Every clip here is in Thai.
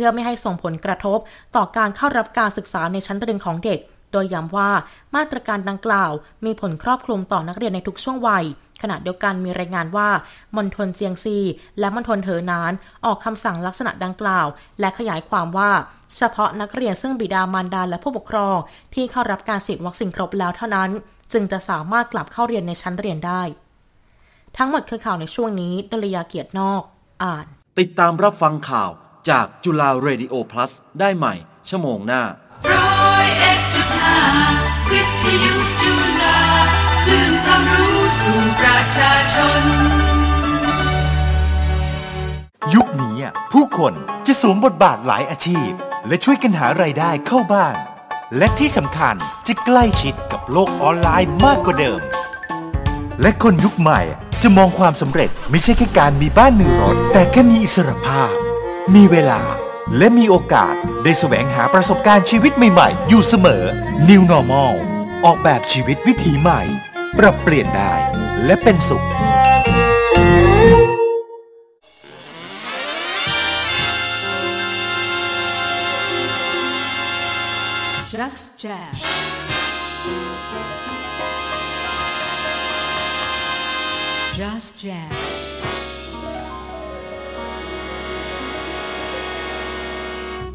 พื่อไม่ให้ส่งผลกระทบ ต่อการเข้ารับการศึกษาในชั้นเรียนของเด็ก โดยย้ำว่ามาตรการดังกล่าว มีผลครอบคลุมต่อนักเรียนในทุกช่วงวัยขณะเดียวกันมีรายงานว่ามณฑลเจียงซี และมณฑลเถอนาน ออกคำสั่งลักษณะดังกล่าว และขยายความว่า เฉพาะนักเรียนซึ่งบิดามารดาและผู้ปกครอง ที่เข้ารับการฉีดวัคซีนครบแล้วเท่านั้น จึงจะสามารถกลับเข้าเรียนในชั้นเรียนได้ ทั้งหมดคือข่าวในช่วงนี้ดลยาเกียรตินอก อ่าน ติดตามรับฟังข่าว จากจุฬาเรดิโอ plus ได้ใหม่ ชั่วโมงหน้าร้อยเอ็ดจุดห้าวิทยุจุฬาคลื่นความรู้สู่ประชาชน ยุคนี้อะผู้คนจะสวมบทบาทหลายอาชีพ และช่วยกันหารายได้เข้าบ้าน และที่สำคัญจะใกล้ชิดกับโลกออนไลน์มากกว่าเดิม และคนยุคใหม่จะมองความสำเร็จไม่ใช่แค่การมีบ้านมีรถแต่แค่มีอิสรภาพ มีเวลาและมีโอกาสได้แสวงหาประสบการณ์ชีวิตใหม่ๆ อยู่เสมอ New Normal ออกแบบชีวิตวิถีใหม่ ปรับเปลี่ยนได้และเป็นสุข Just Jazz Just Jazz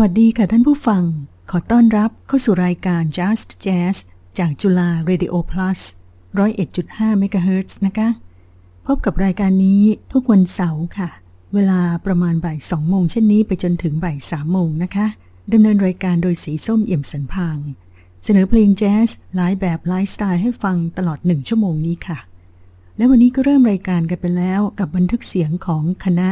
วัสดีค่ะท่านผู้ฟัง ขอต้อนรับเข้าสู่รายการ Just Jazz จากจุฬา Radio Plus 101.5 MHz นะคะ พบกับรายการนี้ทุกวันเสาร์ค่ะ เวลาประมาณบ่าย2โมงเช่นนี้ไปจนถึงบ่าย3โมงนะคะดำเนินรายการโดยสีส้มเอี่ยมสันพาง เสนอเพลงแจ๊สหลายแบบหลายสไตล์ให้ฟังตลอดหนึ่งชั่วโมงนี้ค่ะ และวันนี้ก็เริ่มรายการกันไปแล้วกับบันทึกเสียงของคณะ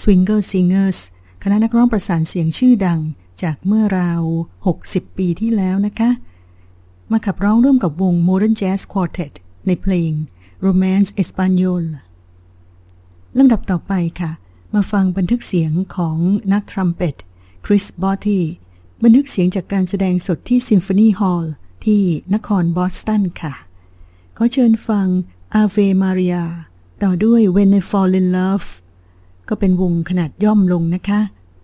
Swingle Singers คณะนักร้องประสานเสียงชื่อดังจากเมื่อราว 60 ปีที่แล้วนะคะ มาขับร้องร่วมกับวง Modern Jazz Quartet ในเพลง Romance Espanol ลำดับต่อไปค่ะ มาฟังบันทึกเสียงของนักทรัมเป็ตคริสบอตตี้บันทึกเสียงจากการแสดงสดที่ซิมโฟนีฮอลล์ที่นครบอสตันค่ะ ขอเชิญฟัง Ave Maria ต่อด้วย When I Fall in Love ก็เป็นวงขนาดย่อมลงนะคะ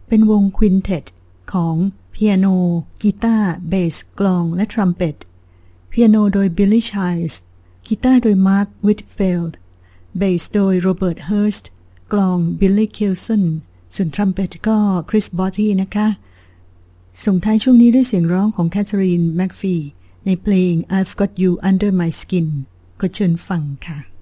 เป็นวง quintet ของเปียโน กีตาร์ เบส กลอง และทรัมเป็ต เปียโนโดยบิลลี่ ไชลด์ส กีตาร์โดยมาร์ค วิทเฟลด์ เบสโดยโรเบิร์ต เฮิร์สต์ กลองบิลลี่ คิลสัน ส่วนทรัมเป็ตก็คริส บอตตี้นะคะ ส่งท้ายช่วงนี้ด้วยเสียงร้องของแคทเธอรีน แม็กฟี ในเพลง I've Got You Under My Skin ก็เชิญฟังค่ะ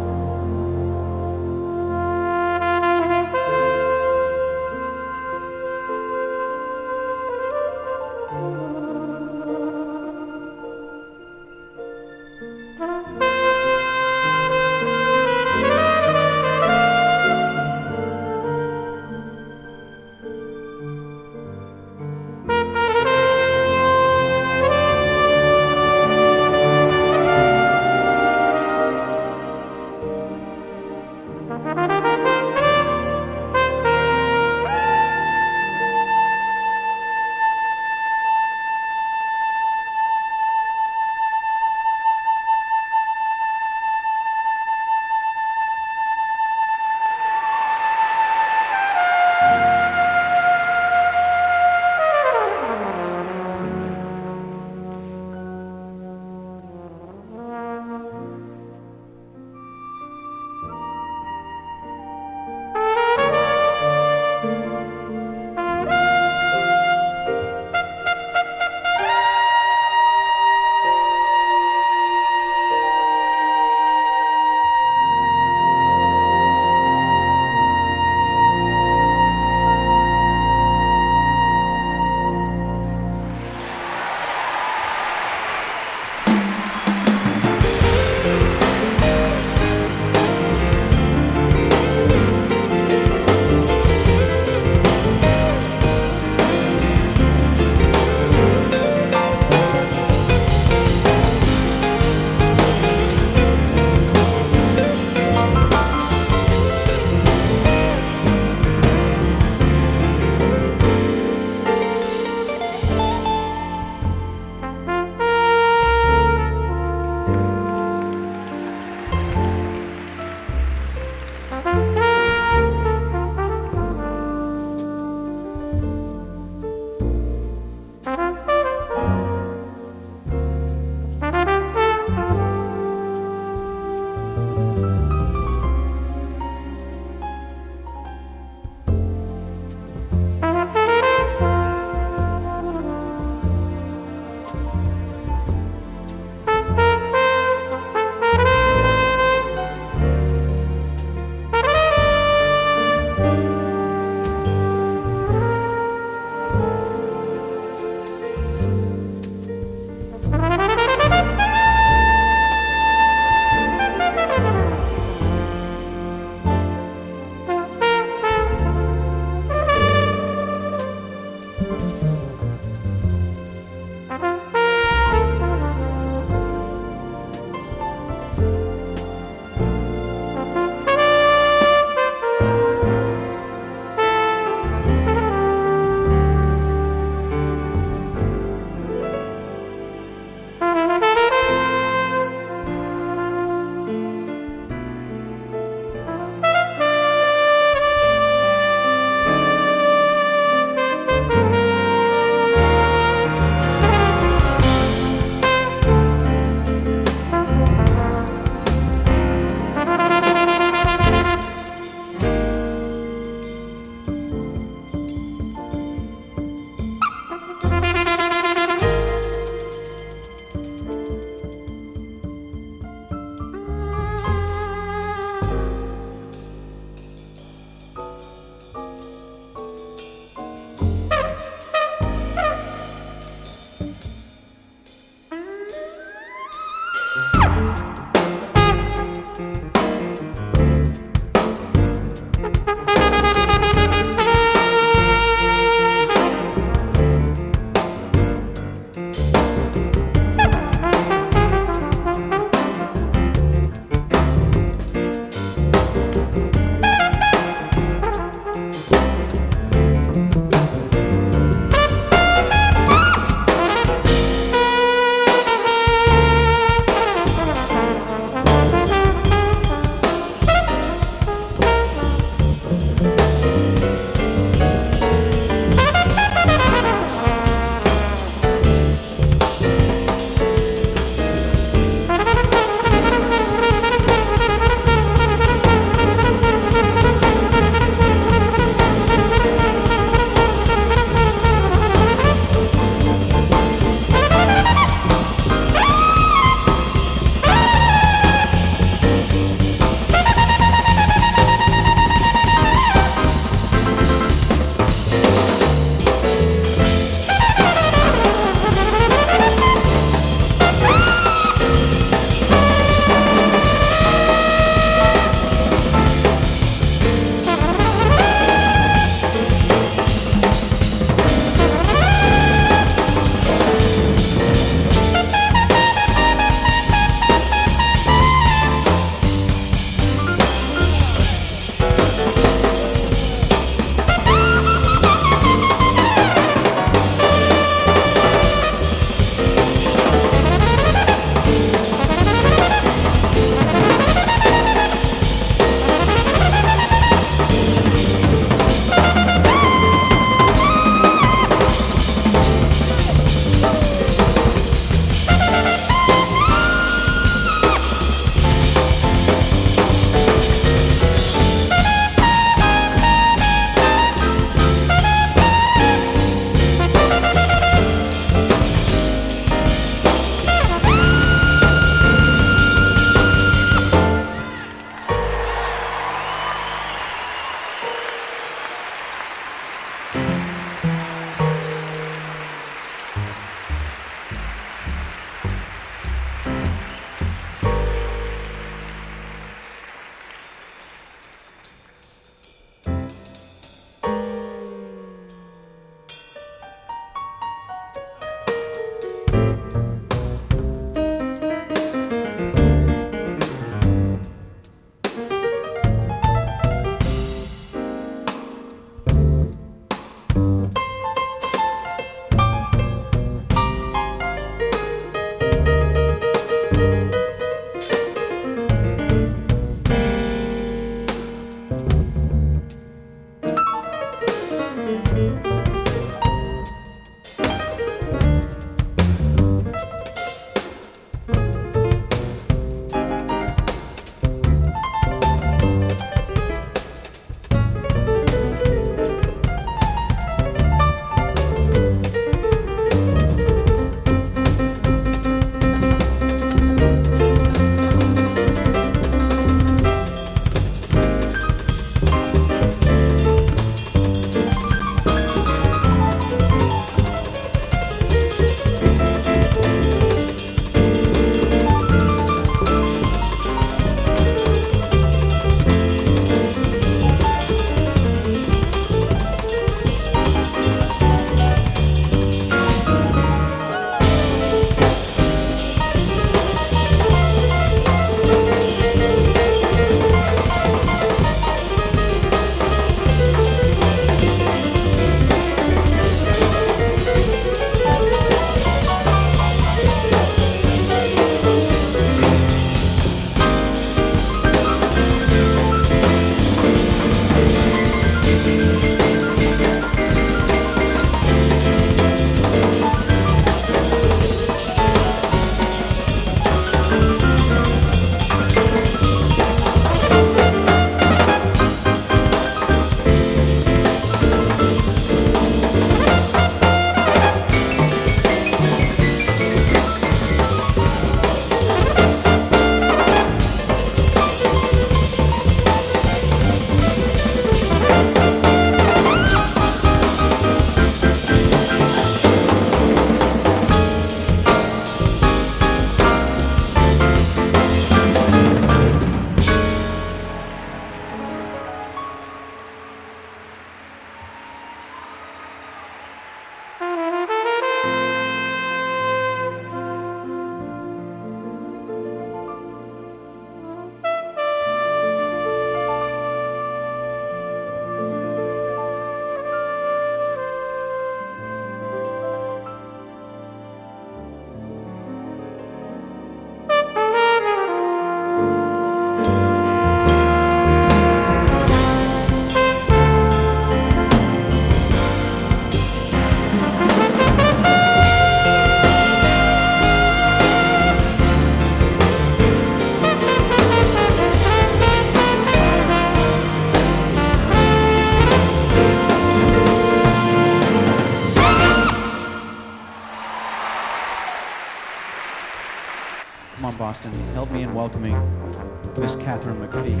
Catherine McPhee.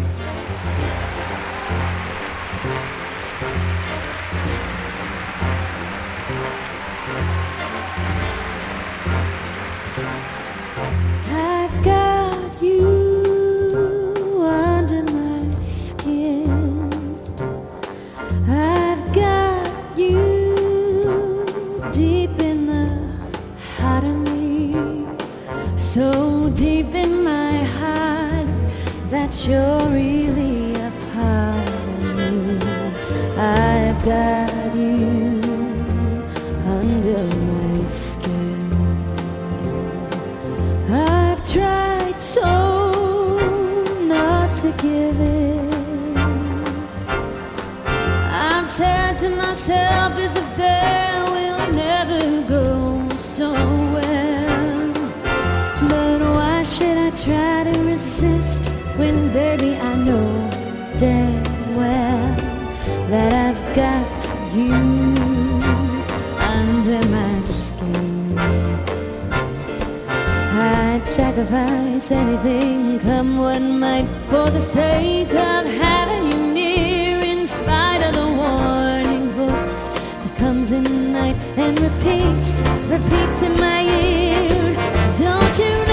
Comes in the night and repeats, repeats in my ear. Don't you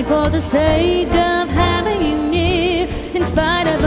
for the sake of having you near. In spite of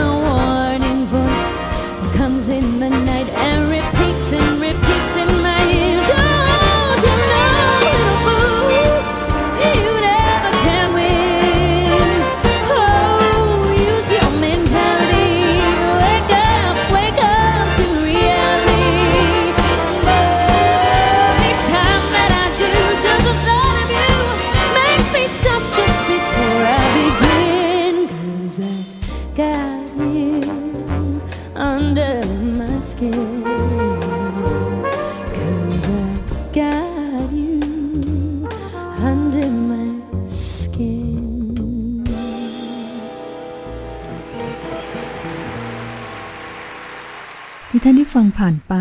ฟังผ่านไป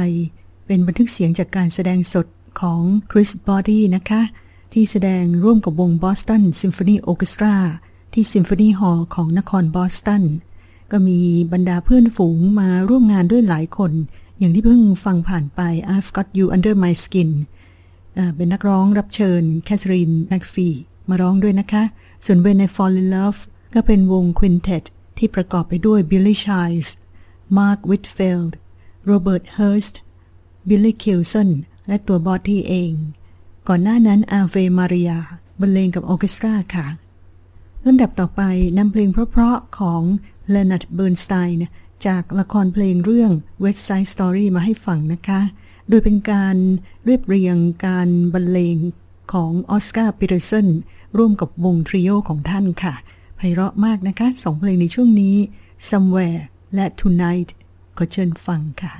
เป็นบันทึกเสียงจากการแสดงสดของคริสบอตตี้นะคะ ที่แสดงร่วมกับวงบอสตันซิมโฟนีโอเคสตราที่ซิมโฟนีฮอลล์ของนครบอสตัน ก็มีบรรดาเพื่อนฝูงมาร่วมงานด้วยหลายคน อย่างที่เพิ่งฟังผ่านไป I've Got You Under My Skin เป็นนักร้องรับเชิญแคทเธอรีนแม็กฟีมาร้องด้วยนะคะ ส่วน When I Fall in Love ก็เป็นวงควินเท t ที่ประกอบไปด้วย Billy Childs Mark Whitfield โรเบิร์ตเฮิร์สต์บิลลี่คิลสันและตัวบอตตี้เอง ก่อนหน้านั้น Ave Maria บรรเลงกับออเคสตราค่ะลำดับต่อไปนำเพลงเพราะๆของเลนาร์ดเบิร์นสไตน์จากละครเพลงเรื่อง West Side Story มาให้ฟังนะคะ โดยเป็นการเรียบเรียงการบรรเลงของออสการ์พีเตอร์สันร่วมกับวงทริโอของท่านค่ะไพเราะมากนะคะสองเพลงในช่วงนี้ Somewhere และ Tonight ก็เชิญฟังค่ะ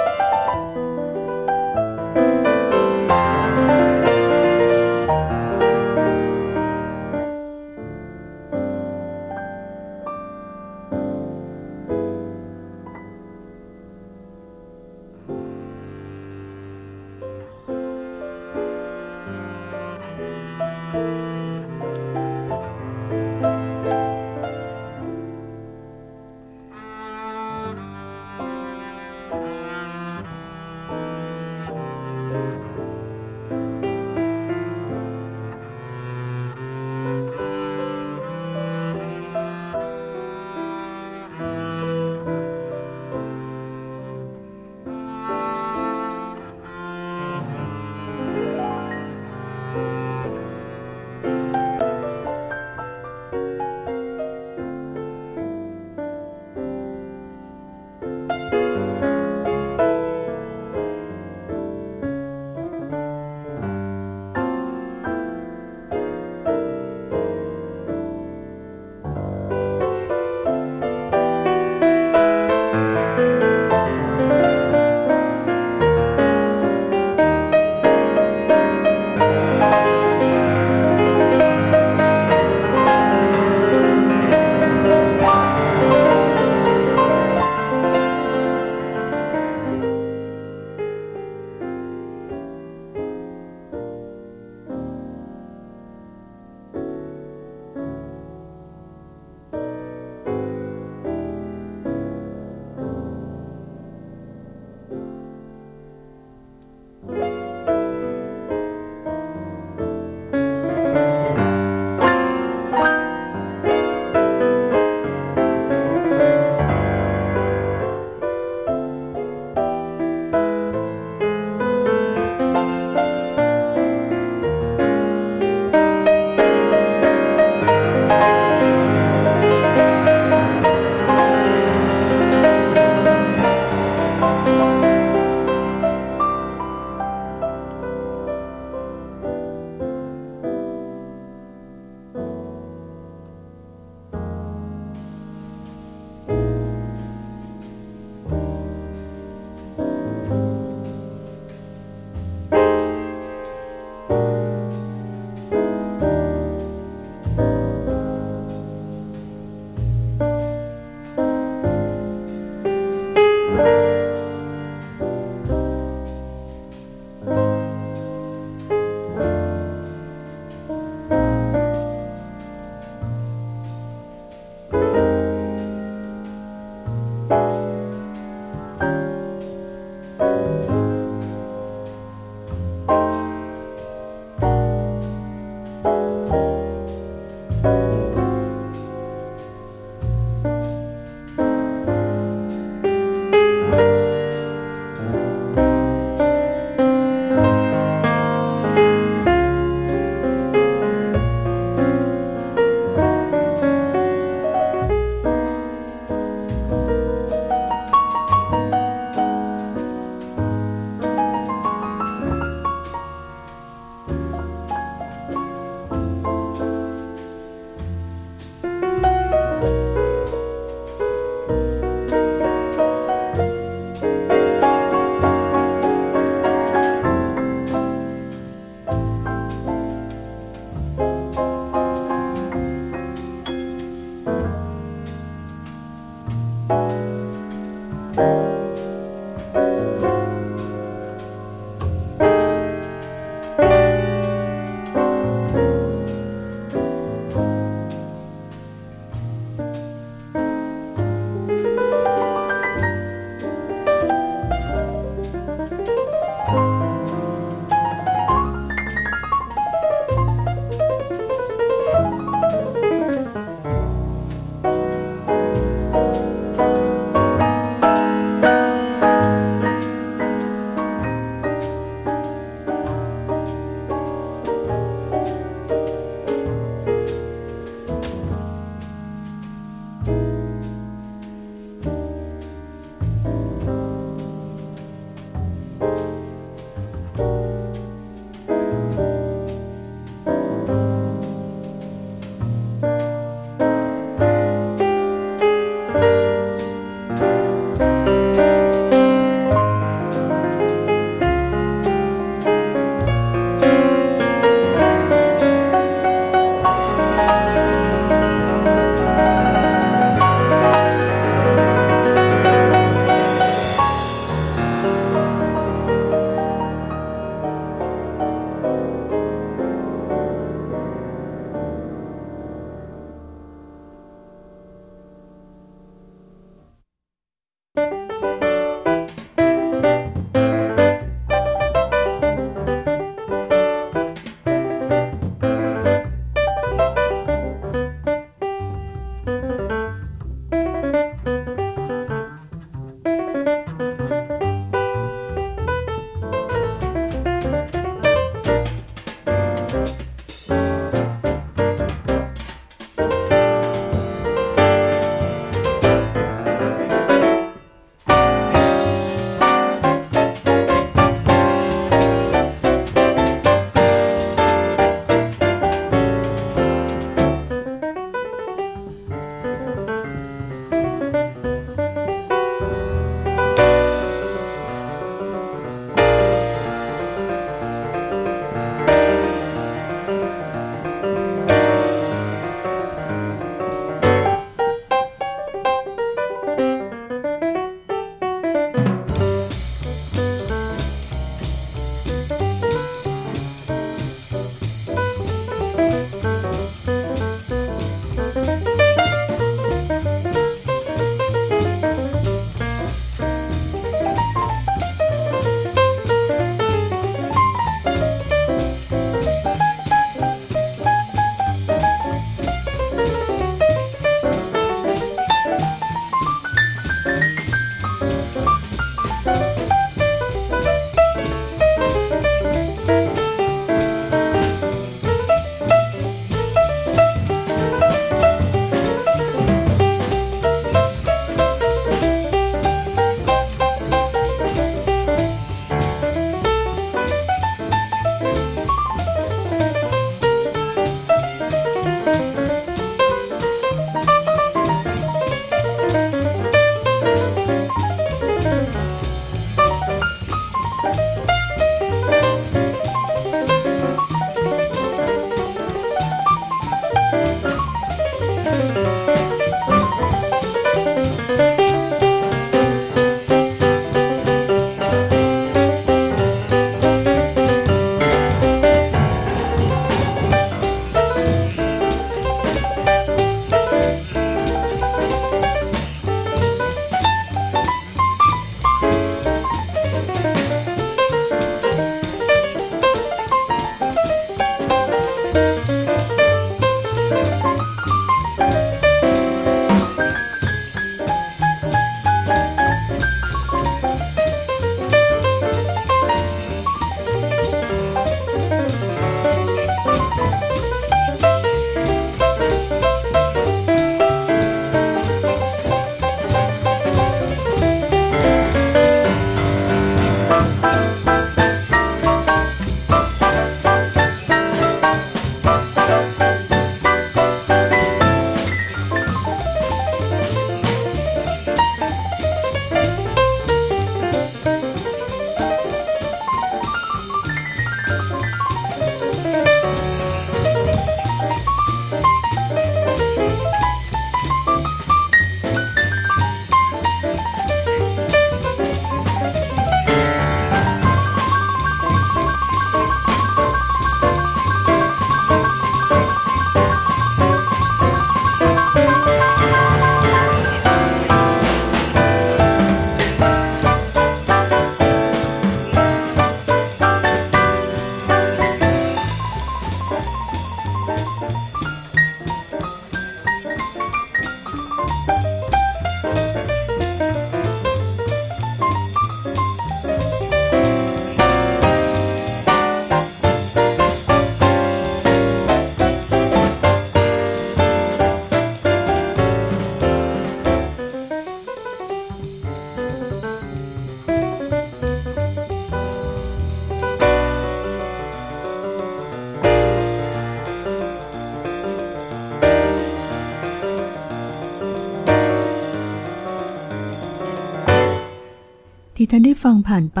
ฟังผ่านไป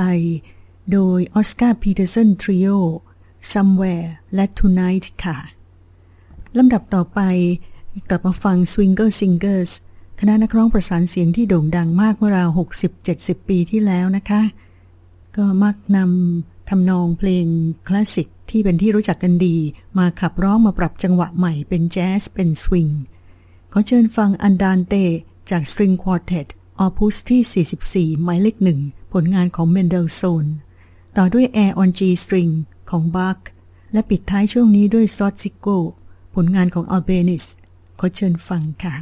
โดยออสการ์พีเตอร์สันทริโอ Somewhere และ Tonight ค่ะ ลำดับต่อไปกลับมาฟัง Swingle Singers คณะนักร้องประสานเสียงที่โด่งดังมากเมื่อราว 60-70 ปีที่แล้วนะคะ ก็มักนำทำนองเพลงคลาสสิกที่เป็นที่รู้จักกันดี มาขับร้องมาปรับจังหวะใหม่เป็นแจ๊สเป็นสวิงขอเชิญฟัง Andanteจาก String Quartet ออพุสที่ 44 หมายเลขหนึ่ง ผลงานของเมนเดลโซน ต่อด้วย Air on G String ของบัคและปิดท้ายช่วงนี้ด้วยซอสซิโกผลงานของอัลเบนิสขอเชิญฟังค่ะ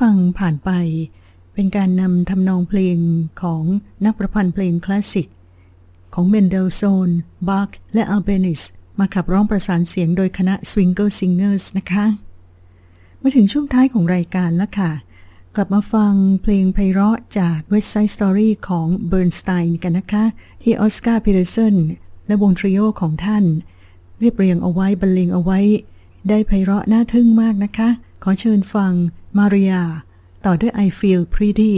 ฟังผ่านไป เป็นการนำทำนองเพลงของนักประพันธ์เพลงคลาสสิก ของเมนเดลโซห์นบาคและอัลเบนิสมาขับร้องประสานเสียงโดยคณะ Swingle Singers นะคะ มาถึงช่วงท้ายของรายการแล้วค่ะ กลับมาฟังเพลงไพเราะจาก West Side Story ของเบิร์นสไตน์กันนะคะ ที่ออสการ์พีเตอร์สันและวง trio ของท่าน เรียบเรียงเอาไว้บรรเลงเอาไว้ ได้ไพเราะน่าทึ่งมากนะคะ ขอเชิญฟัง มาริยา ต่อด้วย I Feel Pretty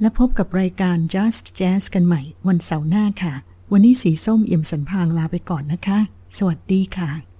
และพบกับรายการ Just Jazz กันใหม่วันเสาร์หน้าค่ะ วันนี้สีส้มเอี่ยมสันพางลาไปก่อนนะคะ สวัสดีค่ะ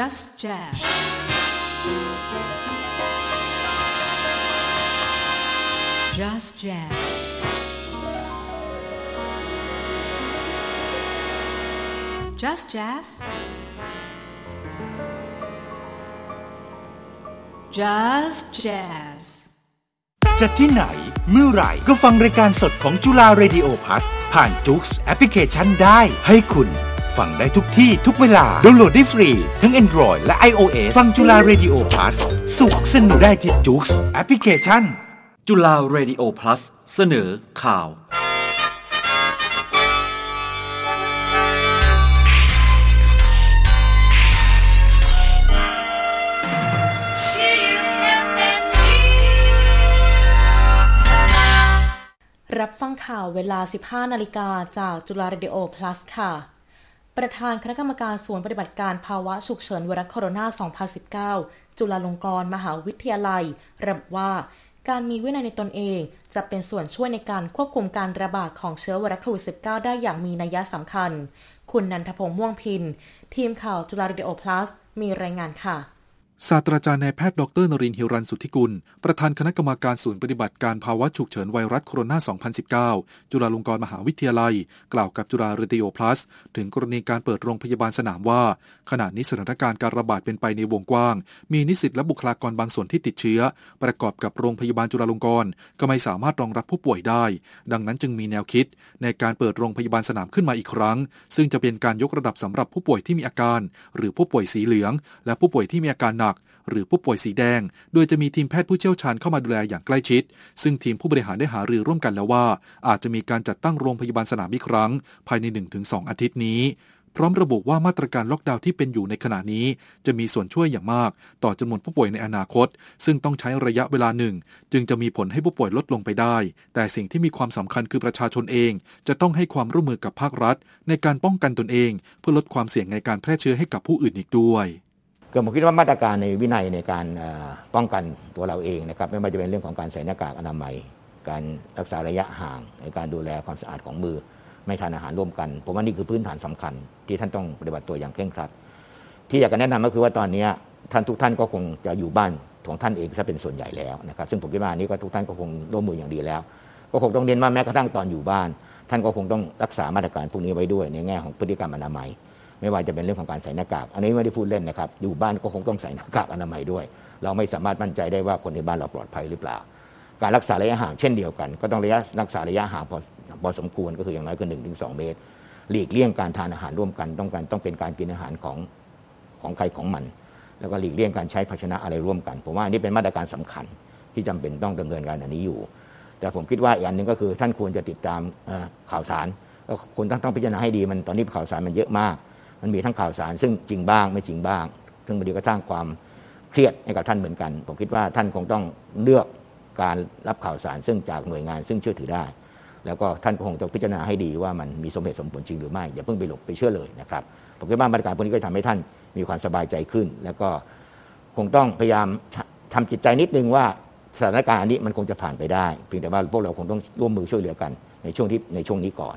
Just Jazz. Just Jazz. Just Jazz. Just Jazz. จะที่ไหน เมื่อไหร่ก็ฟังรายการสดของจุฬา Radio Plus ผ่าน JOOX แอปพลิเคชันได้ให้คุณ ฟังได้ทุกที่ทุกเวลาดาวน์โหลดได้ฟรี ทั้ง Android และ iOS ฟังจุฬาเรดิโอพัสสุขสนุกได้ที่จุกส์แอปพลิเคชัน จุฬา Radio Plus เสนอข่าว รับฟังข่าวเวลา 15 นาฬิกาจากจุฬา Radio Plus ค่ะ ประธานคณะกรรมการส่วนปฏิบัติการภาวะฉุกเฉินไวรัสโคโรนา 2019 จุฬาลงกรณ์มหาวิทยาลัย ระบุว่า การมีวินัยในตนเองจะเป็นส่วนช่วยในการควบคุมการระบาดของเชื้อไวรัสโควิด -19 ได้อย่างมีนัยสำคัญ คุณนันทพงษ์ม่วงพิน ทีมข่าวจุฬา Radio Plus มีรายงานค่ะ ศาสตราจารย์นายแพทย์ดรนรินทร์ฮิรันสุทธิกุล ประธานคณะกรรมการศูนย์ปฏิบัติการภาวะฉุกเฉินไวรัสโคโรนา 2019 จุฬาลงกรณ์มหาวิทยาลัย กล่าวกับจุฬาเรดิโอพลัส ถึงกรณีการเปิดโรงพยาบาลสนามว่า ขณะนี้สถานการณ์การระบาดเป็นไปในวงกว้าง มีนิสิตและบุคลากรบางส่วนที่ติดเชื้อ ประกอบกับโรงพยาบาลจุฬาลงกรณ์ก็ไม่สามารถรองรับผู้ป่วยได้ ดังนั้นจึงมีแนวคิด ในการเปิดโรงพยาบาลสนามขึ้นมาอีกครั้ง ซึ่งจะเป็นการยกระดับสำหรับผู้ป่วยที่มีอาการ หรือผู้ป่วยสีเหลือง และผู้ป่วยที่มีอาการหนัก หรือผู้ป่วยสีแดง โดยจะมีทีมแพทย์ผู้เชี่ยวชาญเข้ามาดูแลอย่างใกล้ชิด ซึ่งทีมผู้บริหารได้หารือร่วมกันแล้วว่า อาจจะมีการจัดตั้งโรงพยาบาลสนามอีกครั้ง ภายใน 1-2 อาทิตย์นี้พร้อมระบุว่ามาตรการล็อกดาวน์ที่เป็นอยู่ในขณะนี้ จะมีส่วนช่วยอย่างมาก ต่อจำนวนผู้ป่วยในอนาคต ซึ่งต้องใช้ระยะเวลาหนึ่ง จึงจะมีผลให้ผู้ป่วยลดลงไปได้ แต่สิ่งที่มีความสำคัญคือประชาชนเอง จะต้องให้ความร่วมมือกับภาครัฐ ในการป้องกันตนเอง เพื่อลดความเสี่ยงในการแพร่เชื้อให้กับผู้อื่นอีกด้วย ก็ผมคิดว่ามาตรการในวินัยในการป้องกันตัวเราเองนะครับ ไม่ว่าจะเป็นเรื่องของการใส่หน้ากากอนามัย การรักษาระยะห่างในการดูแลความสะอาดของมือ ไม่ทานอาหารร่วมกัน ผมว่านี่คือพื้นฐานสำคัญ ที่ท่านต้องปฏิบัติตัวอย่างเคร่งครัด ที่อยากจะแนะนำก็คือว่าตอนนี้ท่านทุกท่านก็คงจะอยู่บ้านของท่านเองถ้าเป็นส่วนใหญ่แล้วนะครับ ซึ่งผมคิดว่านนี้ก็ทุกท่านก็คงร่วมมืออย่างดีแล้ว ก็คงต้องเน้นว่าแม้กระทั่งตอนอยู่บ้าน ท่านก็คงต้องรักษามาตรการพวกนี้ไว้ด้วยในแง่ของพฤติกรรมอนามัย ไม่ว่าจะเป็นเรื่องของการใส่หน้ากาก อันนี้ไม่ได้พูดเล่นนะครับ อยู่บ้านก็คงต้องใส่หน้ากากอนามัยด้วย เราไม่สามารถมั่นใจได้ว่าคนในบ้านเราปลอดภัยหรือเปล่า การรักษาระยะห่างเช่นเดียวกัน ก็ต้องระยะรักษาระยะห่างพอพอสมควรก็คืออย่างน้อยก็หนึ่งถึงสองเมตร หลีกเลี่ยงการทานอาหารร่วมกัน ต้องการต้องเป็นการกินอาหารของของใครของมัน แล้วก็หลีกเลี่ยงการใช้ภาชนะอะไรร่วมกัน ผมว่าอันนี้เป็นมาตรการสำคัญที่จำเป็นต้องดำเนินการอันนี้อยู่ แต่ผมคิดว่าอีกอันหนึ่งก็คือท่านควรจะติดตามข่าวสารก็คุณต้องต้องพิจารณาให้ดีมันตอนนี้ข่าวสารมันเยอะมาก มันมีทั้งข่าวสารซึ่งจริงบ้างไม่จริงบ้าง ซึ่งบางทีก็สร้างความเครียดให้กับท่านเหมือนกัน ผมคิดว่าท่านคงต้องเลือกการรับข่าวสารซึ่งจากหน่วยงาน ซึ่งเชื่อถือได้ แล้วก็ท่านคงต้องพิจารณาให้ดีว่ามันมีสมเหตุสมผลจริงหรือไม่อย่าเพิ่งไปหลบไปเชื่อเลยนะครับผมคิดว่ามาตรการพวกนี้ก็ทำให้ท่านมีความสบายใจขึ้น แล้วก็คงต้องพยายามทำจิตใจนิดนึงว่าสถานการณ์อันนี้มันคงจะผ่านไปได้ เพียงแต่ว่าพวกเราคงต้องร่วมมือช่วยเหลือกันในช่วงที่ในช่วงนี้ก่อน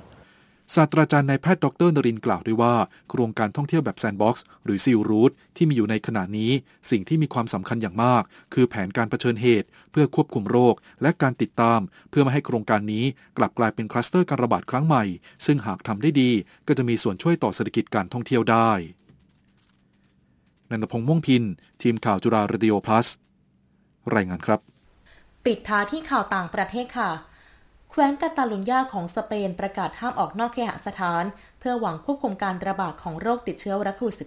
ศาสตราจารย์นายแพทย์ดรนรินกล่าวด้วยว่า โครงการท่องเที่ยวแบบ sandbox หรือ sealed route ที่มีอยู่ในขณะนี้ สิ่งที่มีความสำคัญอย่างมาก คือแผนการเผชิญเหตุ เพื่อควบคุมโรค และการติดตาม เพื่อไม่ให้โครงการนี้กลับกลายเป็นคลัสเตอร์การระบาดครั้งใหม่ ซึ่งหากทำได้ดี ก็จะมีส่วนช่วยต่อเศรษฐกิจการท่องเที่ยวได้นันทพงษ์ม่วงพิน ทีมข่าวจุฬาเรดิโอพลัสรายงานครับ ปิดท้ายที่ข่าวต่างประเทศค่ะ แคว้นกาตาลุญญาของสเปนประกาศห้ามออกนอกเคหสถาน เพื่อหวังควบคุมการระบาดของโรคติดเชื้อไวรัสโควิด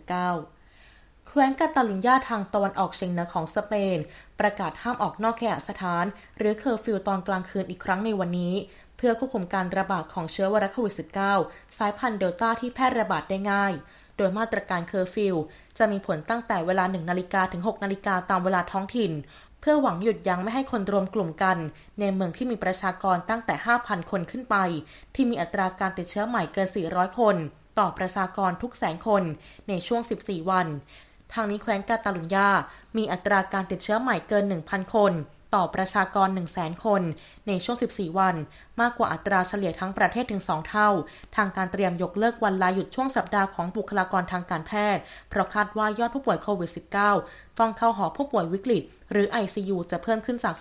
-19 แคว้นกาตาลุญญาทางตะวันออกเฉียงเหนือของสเปน ประกาศห้ามออกนอกเคหสถาน หรือเคอร์ฟิวตอนกลางคืนอีกครั้งในวันนี้ เพื่อควบคุมการระบาดของเชื้อไวรัสโควิด -19 สายพันธุ์เดลต้าที่แพร่ระบาดได้ง่าย โดยมาตรการเคอร์ฟิวจะมีผลตั้งแต่เวลา 1 นาฬิกาถึง 6 นาฬิกาตามเวลาท้องถิ่น เพื่อหวังหยุดยั้งไม่ให้คนรวมกลุ่มกัน ในเมืองที่มีประชากรตั้งแต่ 5,000 คนขึ้นไป ที่มีอัตราการติดเชื้อใหม่เกิน 400 คน ต่อประชากรทุกแสนคนในช่วง 14 วัน ทางนี้แคว้นกาตาลุญญา มีอัตราการติดเชื้อใหม่เกิน 1,000 คน ต่อประชากร 1 0 0 0 0 0 คน ในช่วง 14 วัน มากกว่าอัตราเฉลี่ยทั้งประเทศถึง 2 เท่า ทางการเตรียมยกเลิกวันลาหยุดช่วงสัปดาห์ของบุคลากรทางการแพทย์ เพราะคาดว่ายอดผู้ป่วยโควิด -19 ต้องเข้าหอผู้ป่วยวิกฤต หรือ ICU จะเพิ่มขึ้นจาก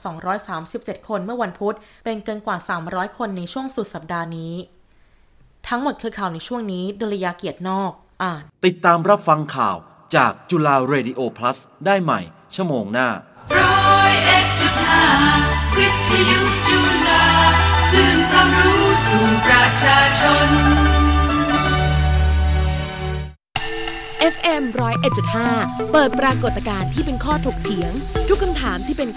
237 คนเมื่อวันพุธ เป็นเกินกว่า 300 คนในช่วงสุดสัปดาห์นี้ ทั้งหมดคือข่าวในช่วงนี้ดลยาเกียรตินอก อ่าน ติดตามรับฟังข่าวจากจุฬาเรดิโอ plus ได้ใหม่ ชั่วโมงหน้า วิทยุจุฬาคลื่นความรู้สู่ประชาชน FM 101.5 เปิดปรากฏการณ์ที่เป็นข้อถกเถียง ทุกคำถามที่เป็น